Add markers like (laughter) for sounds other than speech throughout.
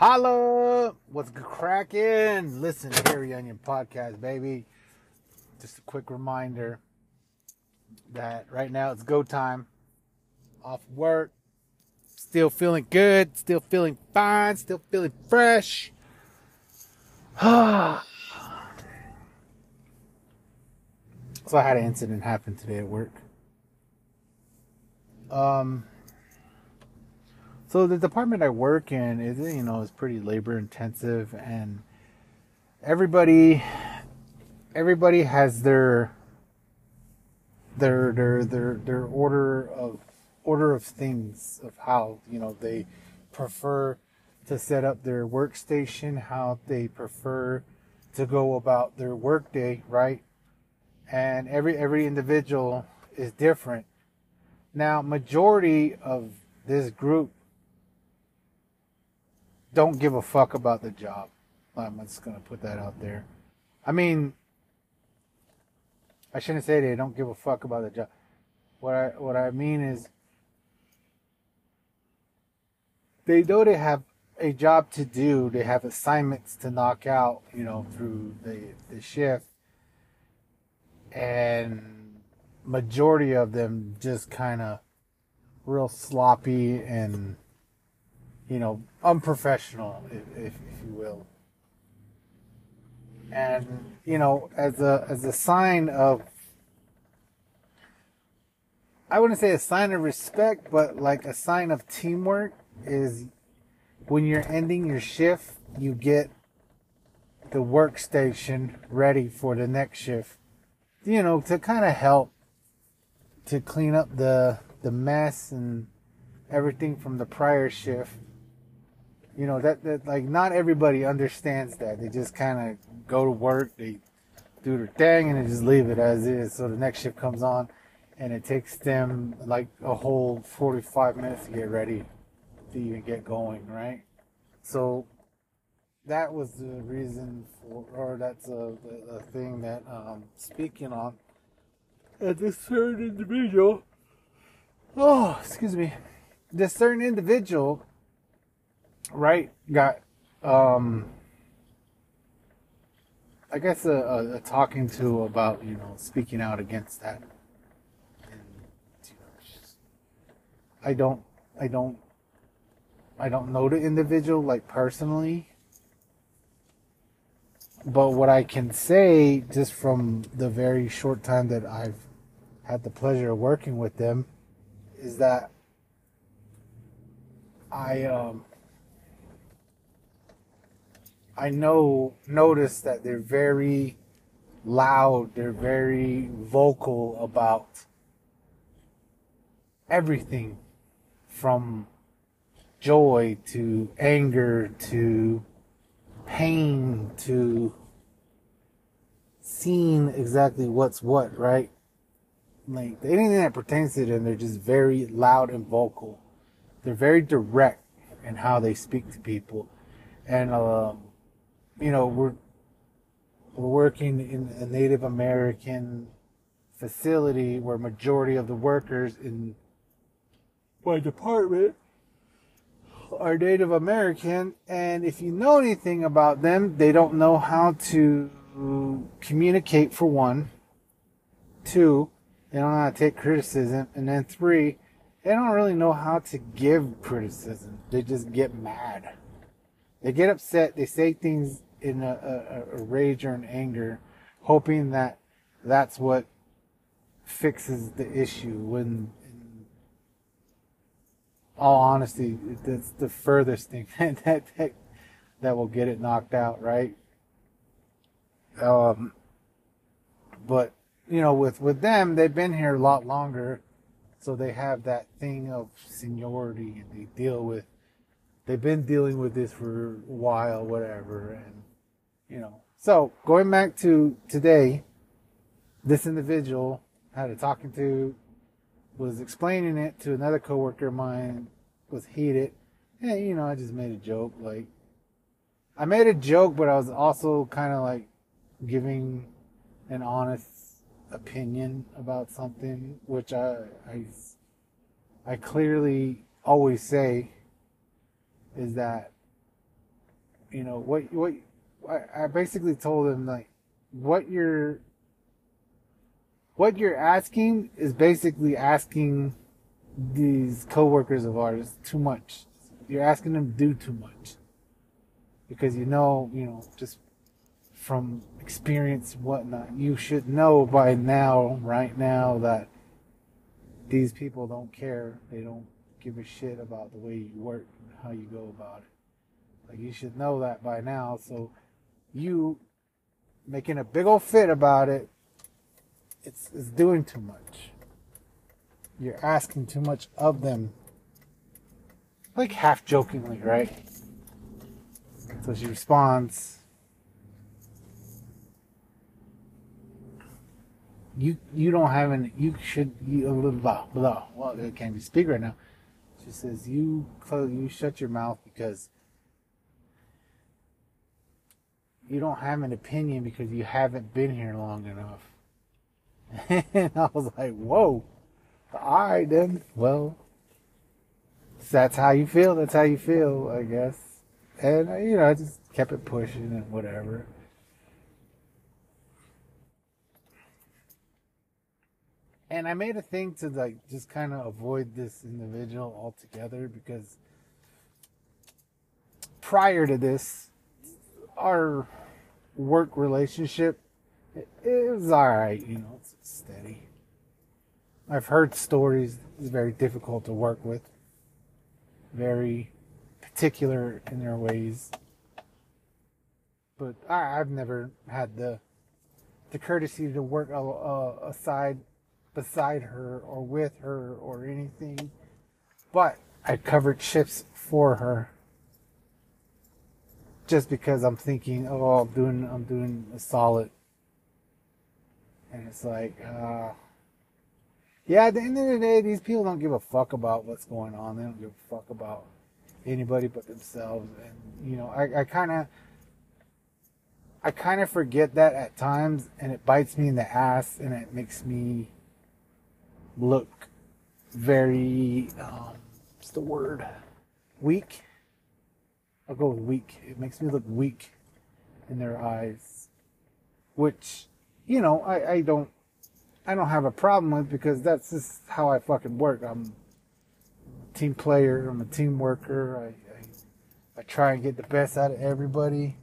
Holla! What's cracking? Listen, Harry Onion Podcast, baby. Just a quick reminder that right now it's go time. Off work. Still feeling good. Still feeling fine. Still feeling fresh. (sighs) so I had an incident happen today at work. Um, so the department I work in is, you know, is pretty labor intensive, and everybody, everybody has their, their, their, their, their order of order of things of how you know they prefer to set up their workstation, how they prefer to go about their workday, right? And every every individual is different. Now, majority of this group don't give a fuck about the job. I'm just gonna put that out there. I mean, I shouldn't say they don't give a fuck about the job. What I what I mean is, they know they have a job to do. They have assignments to knock out, you know, through the the shift, and majority of them just kind of real sloppy and you know, unprofessional, if, if, if you will. And you know, as a as a sign of, I wouldn't say a sign of respect, but like a sign of teamwork is when you're ending your shift, you get the workstation ready for the next shift. You know, to kind of help to clean up the the mess and everything from the prior shift you know that, that like not everybody understands that. They just kind of go to work they do their thing and they just leave it as is. So the next shift comes on and it takes them like a whole 45 minutes to get ready to even get going right? So that was the reason for or that's a, the, the thing that um speaking on. At this certain individual oh excuse me this certain individual right got um I guess a, a, a, talking to about you know speaking out against that. And, you know, just, I don't I don't I don't know the individual like personally, but what I can say just from the very short time that I've had the pleasure of working with them is that I um I know notice that they're very loud, they're very vocal about everything from joy to anger to pain to seeing exactly what's what, right? Like anything that pertains to them, they're just very loud and vocal. They're very direct in how they speak to people. And um, you know, we're we're working in a Native American facility where majority of the workers in my department are Native American, and if you know anything about them, they don't know how to communicate for one. Two, they don't know how to take criticism, and then three, they don't really know how to give criticism. They just get mad. They get upset. They say things in a, a, a rage or an anger, hoping that that's what fixes the issue. When, all honesty, that's the furthest thing (laughs) that that that will get it knocked out, right? Um, but you know, with with them, they've been here a lot longer, so they have that thing of seniority, and they deal with. They've been dealing with this for a while, whatever, and you know. So going back to today, this individual I had a talking to was explaining it to another coworker of mine was heated. And you know, I just made a joke. Like I made a joke, but I was also kind of like giving an honest opinion about something, which I, I, I clearly always say is that you know what what I, I basically told him like what you're what you're asking is basically asking these coworkers of ours too much. You're asking them to do too much because you know, you know, just from experience whatnot, you should know by now, right now, that these people don't care. They don't give a shit about the way you work and how you go about it. Like you should know that by now. So you making a big old fit about it, it's it's doing too much. You're asking too much of them. Like half jokingly, right? So she responds, you you don't have any you should you blah blah well it can't be speak right now she says you close you shut your mouth because you don't have an opinion because you haven't been here long enough. (laughs) And i was like whoa. All right then. Well that's how you feel. That's how you feel i guess. And uh, you know i just kept it pushing and whatever. And I made a thing to like just kind of avoid this individual altogether because prior to this, our work relationship it, it was all right, you know, it's steady. I've heard stories. It's very difficult to work with. Very particular in their ways. But I, have never had the the courtesy to work uh, aside beside her or with her or anything, but I covered shifts for her just because I'm thinking, oh, I'm doing, I'm doing a solid, and it's like, uh, yeah. At the end of the day, these people don't give a fuck about what's going on. They don't give a fuck about anybody but themselves, and you know, I, I kind of. I kind of forget that at times, and it bites me in the ass, and it makes me look very, um, what's the word? Weak. I'll go with weak. It makes me look weak in their eyes, which, you know, I, I don't, I don't have a problem with because that's just how I fucking work. I'm a team player. I'm a team worker. I, I, I try and get the best out of everybody.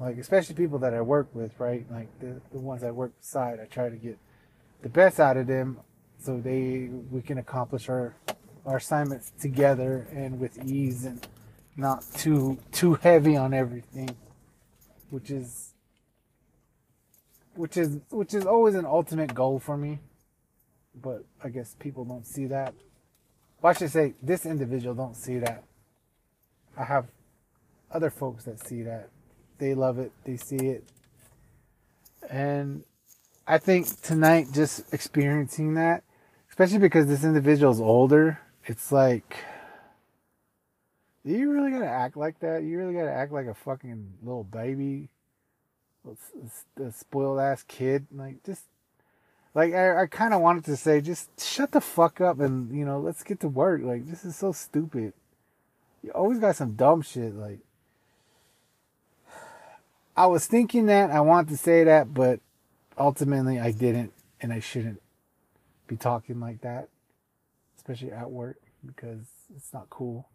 Like, especially people that I work with, right? Like the, the ones I work beside, I try to get the best out of them so they we can accomplish our our assignments together and with ease and not too too heavy on everything which is which is which is always an ultimate goal for me but i guess people don't see that. Well, i should say this individual don't see that. I have other folks that see that. They love it. They see it. And I think tonight, just experiencing that, especially because this individual is older, it's like, you really gotta act like that? You really gotta act like a fucking little baby, a spoiled ass kid. Like, just, like, I, I kind of wanted to say, just shut the fuck up and, you know, let's get to work. Like, this is so stupid. You always got some dumb shit. Like, I was thinking that, I wanted to say that, but ultimately I didn't and I shouldn't be talking like that, especially at work because it's not cool.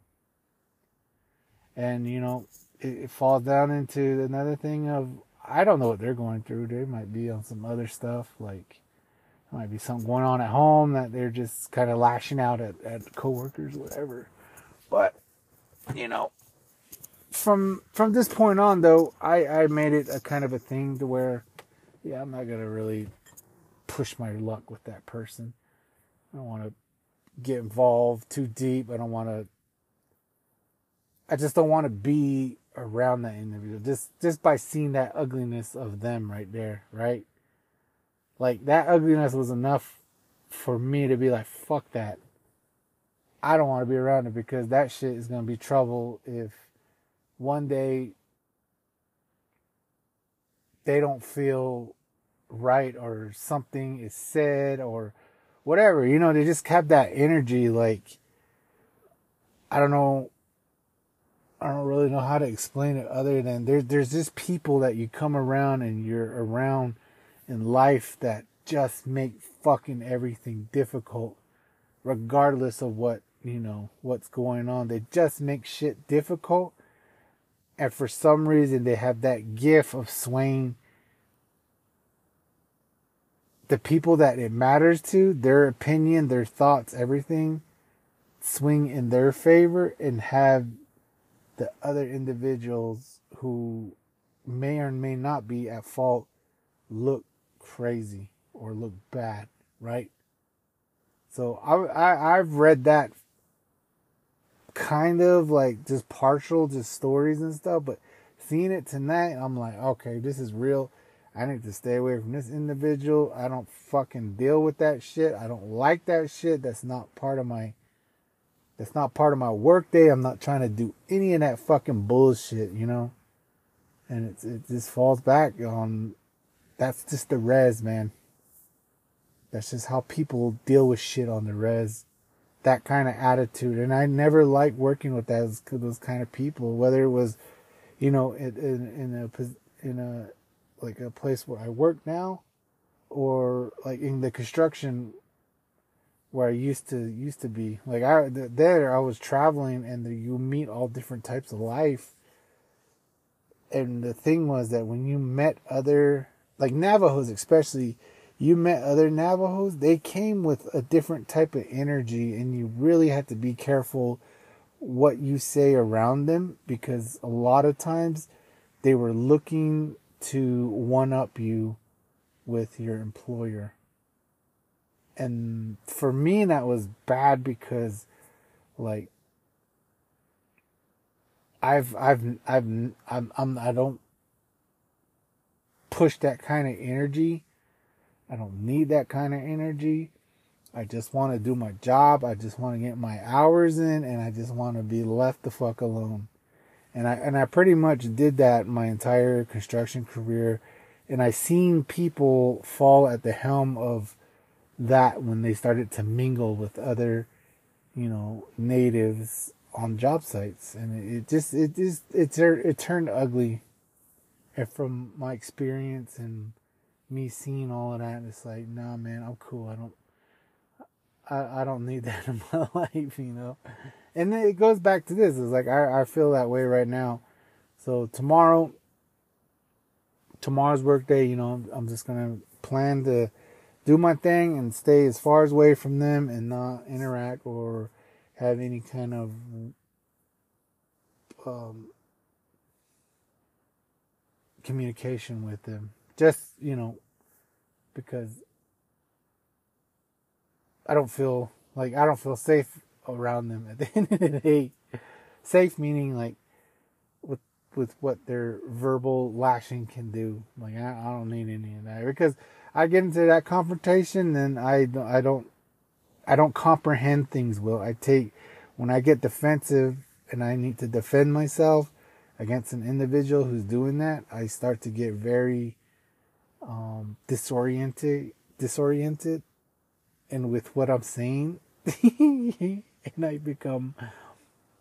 And you know, it, it falls down into another thing of I don't know what they're going through. They might be on some other stuff, like there might be something going on at home that they're just kind of lashing out at, at coworkers, whatever. But you know, from from this point on, though, I I made it a kind of a thing to where yeah, I'm not gonna really push my luck with that person. I don't want to get involved too deep. I don't want to. I just don't want to be around that individual just just by seeing that ugliness of them right there, right? Like that ugliness was enough for me to be like, fuck that. I don't want to be around it because that shit is gonna be trouble if one day they don't feel right or something is said or whatever. You know, they just have that energy like I don't know I don't really know how to explain it other than there's there's just people that you come around and you're around in life that just make fucking everything difficult regardless of what you know what's going on. They just make shit difficult and for some reason they have that gift of swaying the people that it matters to their opinion their thoughts everything swing in their favor and have the other individuals who may or may not be at fault look crazy or look bad, right? So I, I I've read that kind of like just partial, just stories and stuff, but seeing it tonight, I'm like, okay, this is real. I need to stay away from this individual. I don't fucking deal with that shit. I don't like that shit. That's not part of my that's not part of my workday. I'm not trying to do any of that fucking bullshit, you know? And it, it just falls back on that's just the res, man. That's just how people deal with shit on the res. That kind of attitude. And I never liked working with those, those kind of people, whether it was, you know, in, in, in a, in a, like a place where I work now or like in the construction where I used to, used to be. Like I, there I was traveling and you meet all different types of life. And the thing was that when you met other, like Navajos especially, you met other Navajos, they came with a different type of energy, and you really have to be careful what you say around them because a lot of times they were looking to one up you with your employer. And for me, that was bad because, like, I've, I've, I've, I'm, I'm, I don't push that kind of energy I don't need that kind of energy. I just want to do my job. I just want to get my hours in and I just want to be left the fuck alone. And I and I pretty much did that my entire construction career and I seen people fall at the helm of that when they started to mingle with other, you know, natives on job sites and it just it just it, it turned ugly and from my experience and me seeing all of that, it's like, nah, man, I'm cool. I don't, I, I don't need (laughs) that in my life, you know. And then it goes back to this. It's like I, I feel that way right now. So tomorrow, tomorrow's work day, you know, I'm just gonna plan to do my thing and stay as far away from them and not interact or have any kind of um, communication with them just, you know, because I don't feel like I don't feel safe around them at the (laughs) end of the day. Safe meaning like with with what their verbal lashing can do. Like I, I don't need any of that because I get into that confrontation, then I don't, I don't I don't comprehend things well. I take when I get defensive and I need to defend myself against an individual who's doing that, I start to get very um, disoriented, disoriented, and with what I'm saying, (laughs) and I become,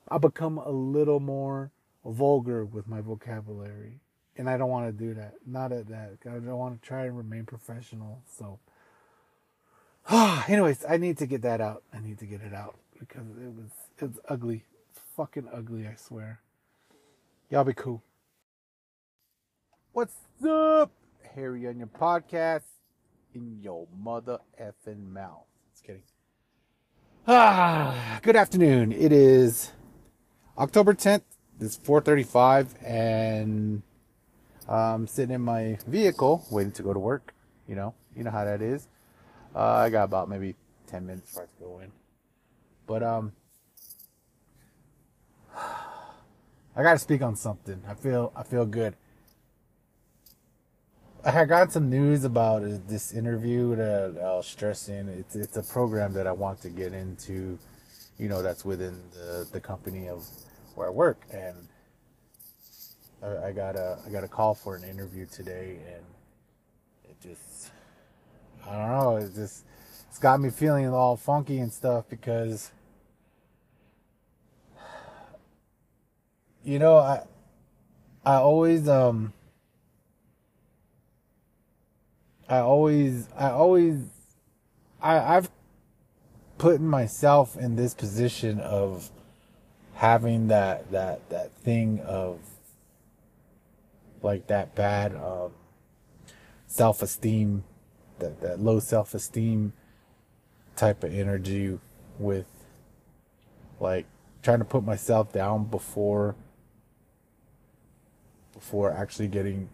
I become a little more vulgar with my vocabulary, and I don't want to do that. Not at that. I don't want to try and remain professional. So, (sighs) anyways, I need to get that out. I need to get it out because it was it's ugly, it's fucking ugly. I swear. Y'all be cool. What's up? Harry Onion Podcast in your mother effing mouth. Just kidding. Ah, (sighs) good afternoon. It is October 10th. It's 4:35, and I'm sitting in my vehicle waiting to go to work. You know, you know how that is. Uh, I got about maybe 10 minutes before I have to go in. But um, (sighs) I got to speak on something. I feel I feel good. I had got some news about this interview that I was stressing. It's it's a program that I want to get into, you know, that's within the, the company of where I work, and I, got a I got a call for an interview today, and it just I don't know, it just it's got me feeling all funky and stuff because you know, I I always um I always I always I I've put myself in this position of having that that that thing of like that bad um self-esteem that that low self-esteem type of energy with like trying to put myself down before before actually getting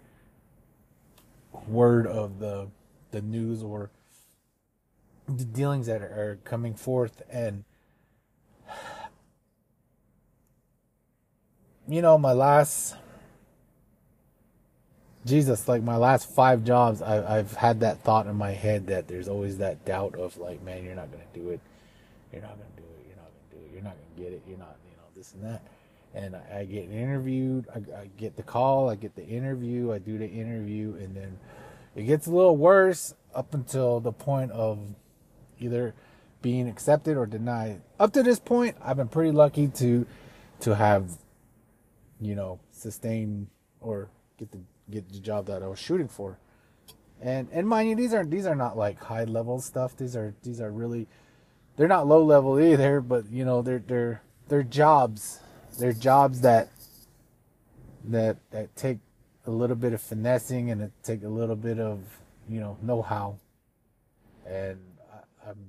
word of the the news or the dealings that are coming forth and (sighs) you know my last jesus like my last five jobs I, i've had that thought in my head that there's always that doubt of like man you're not gonna do it you're not gonna do it you're not gonna do it you're not gonna get it you're not you know this and that and I, I get interviewed. I, I, get the call. I get the interview. I do the interview, and then it gets a little worse up until the point of either being accepted or denied. Up to this point, I've been pretty lucky to to have, you know, sustain or get the get the job that I was shooting for. And and mind you, these are these are not like high level stuff. These are these are really they're not low level either, but you know, they're they're they're jobs they're jobs that that that take a little bit of finessing and it take a little bit of you know know-how and I, i'm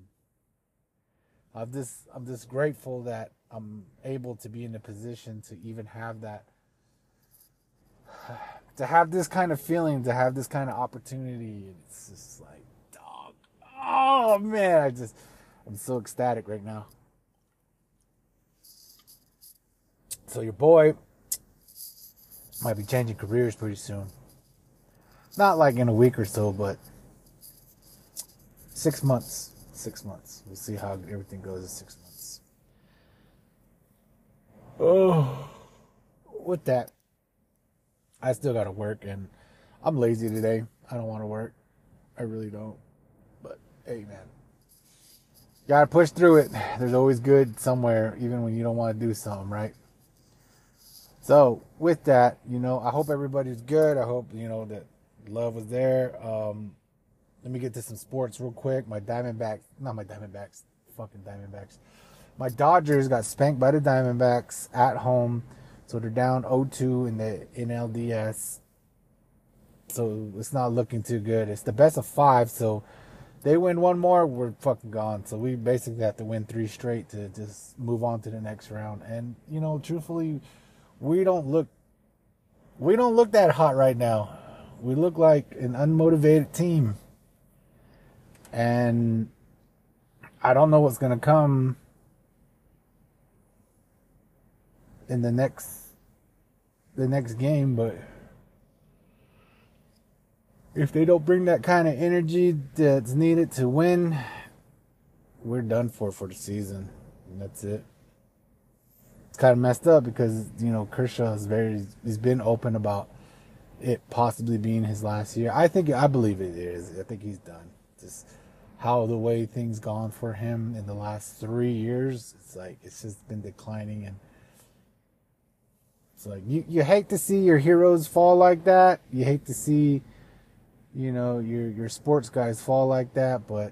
i'm just i'm just grateful that i'm able to be in a position to even have that (sighs) to have this kind of feeling to have this kind of opportunity it's just like dog oh man i just i'm so ecstatic right now So your boy might be changing careers pretty soon. Not like in a week or so, but six months. Six months. We'll see how everything goes in six months. Oh, with that, I still got to work, and I'm lazy today. I don't want to work. I really don't. But hey, man, gotta push through it. There's always good somewhere, even when you don't want to do something, right? So with that, you know, I hope everybody's good. I hope you know that love was there. Um, let me get to some sports real quick. My Diamondbacks, not my Diamondbacks, fucking Diamondbacks. My Dodgers got spanked by the Diamondbacks at home, so they're down 0-2 in the NLDS. So it's not looking too good. It's the best of five, so they win one more, we're fucking gone. So we basically have to win three straight to just move on to the next round. And you know, truthfully we don't look we don't look that hot right now. We look like an unmotivated team. And I don't know what's going to come in the next the next game, but if they don't bring that kind of energy that's needed to win, we're done for for the season. And that's it it's kind of messed up because you know Kershaw is very he's been open about it possibly being his last year. I think I believe it is. I think he's done. Just how the way things gone for him in the last three years, it's like it's just been declining and it's like you, you hate to see your heroes fall like that. You hate to see, you know, your your sports guys fall like that, but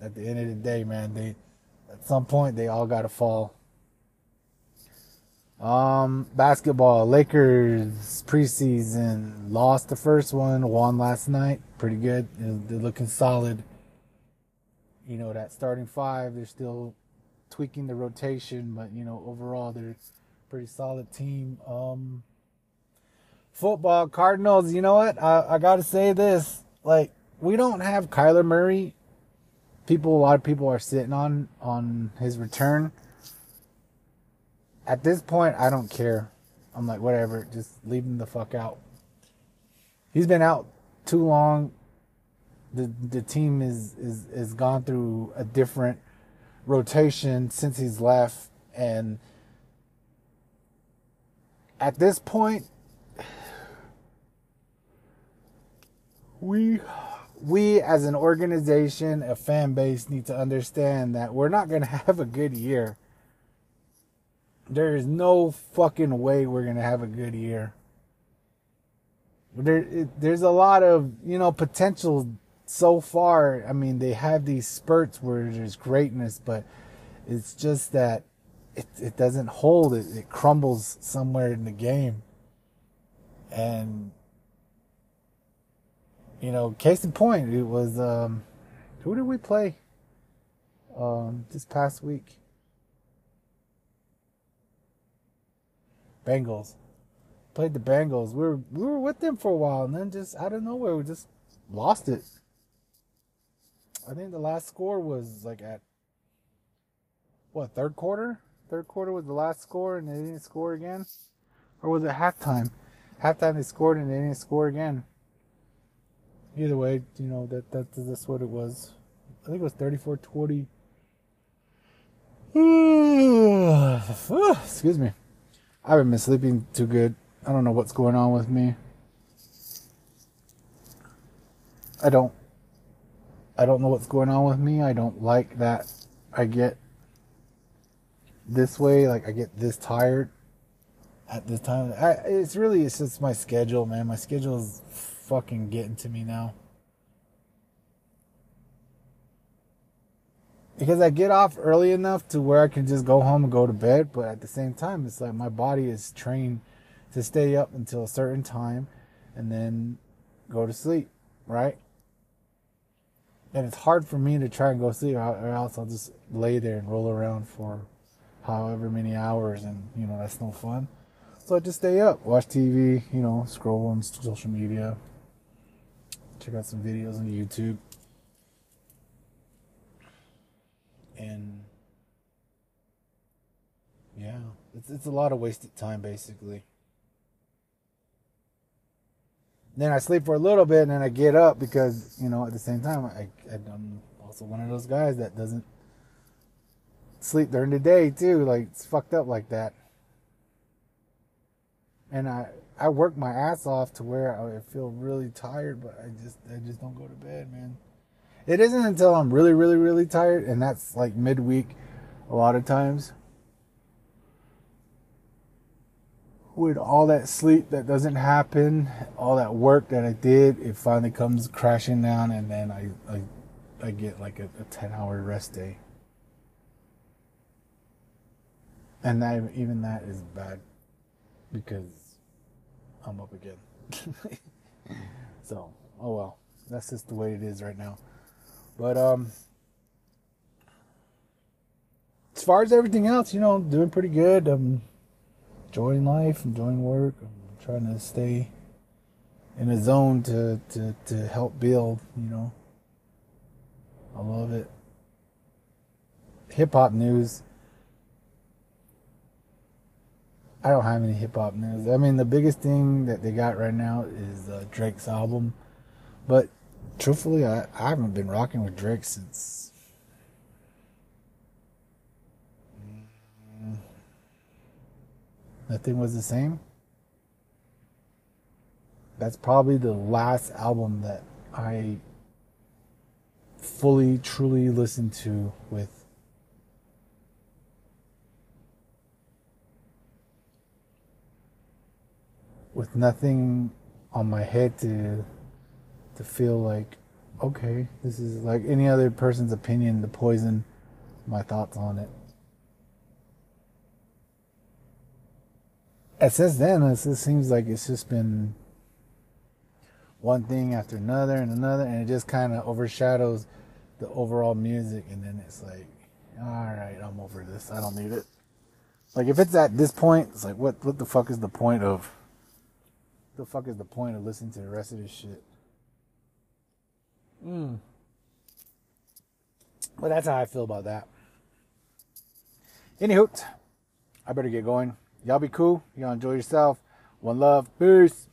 at the end of the day, man, they at some point they all gotta fall um, basketball, Lakers preseason lost the first one, won last night. Pretty good. They're looking solid. You know, that starting five, they're still tweaking the rotation, but you know, overall they're pretty solid team. Um, football, Cardinals, you know what? I, I gotta say this. Like, we don't have Kyler Murray. People, a lot of people are sitting on on his return at this point, I don't care. I'm like, whatever, just leave him the fuck out. He's been out too long. The the team is is is gone through a different rotation since he's left, and at this point, we we as an organization, a fan base, need to understand that we're not going (laughs) to have a good year there is no fucking way we're gonna have a good year. There, it, there's a lot of you know potential so far. I mean, they have these spurts where there's greatness, but it's just that it it doesn't hold. It it crumbles somewhere in the game, and you know, case in point, it was um, who did we play um, this past week? Bengals. Played the Bengals. We were we were with them for a while, and then just out of nowhere, we just lost it. I think the last score was like at what third quarter? Third quarter was the last score, and they didn't score again, or was it halftime? Halftime they scored, and they didn't score again. Either way, you know that that that's what it was. I think it was 34-20. (sighs) Excuse me. I haven't been sleeping too good. I don't know what's going on with me. I don't I don't know what's going on with me. I don't like that I get this way, like I get this tired at this time. I, it's really it's just my schedule, man. My schedule is fucking getting to me now. because I get off early enough to where I can just go home and go to bed, but at the same time, it's like my body is trained to stay up until a certain time and then go to sleep, right? And it's hard for me to try and go sleep, or else I'll just lay there and roll around for however many hours, and you know that's no fun. So I just stay up, watch TV, you know, scroll on social media, check out some videos on YouTube and yeah, it's it's a lot of wasted time basically. Then I sleep for a little bit and then I get up because you know at the same time I I'm also one of those guys that doesn't sleep during the day too. Like it's fucked up like that. And I I work my ass off to where I feel really tired, but I just I just don't go to bed, man. It isn't until I'm really, really, really tired, and that's like midweek a lot of times. With all that sleep that doesn't happen, all that work that I did, it finally comes crashing down, and then I, I, I get like a, a 10 hour rest day. And that, even that is bad because I'm up again. (laughs) so, oh well, that's just the way it is right now. But um, as far as everything else, you know, I'm doing pretty good. I'm enjoying life, enjoying work. I'm trying to stay in a zone to, to, to help build, you know. I love it. Hip hop news. I don't have any hip hop news. I mean, the biggest thing that they got right now is uh, Drake's album. But truthfully, I, I haven't been rocking with Drake since. Nothing was the same. That's probably the last album that I fully, truly listened to with with nothing on my head to to feel like, okay, this is like any other person's opinion to poison my thoughts on it. And since then, it just seems like it's just been one thing after another and another, and it just kind of overshadows the overall music. And then it's like, all right, I'm over this. I don't need it. Like if it's at this point, it's like, what? What the fuck is the point of? The fuck is the point of listening to the rest of this shit? Mm. Well, that's how I feel about that. Anywho, I better get going. Y'all be cool. Y'all enjoy yourself. One love. Peace.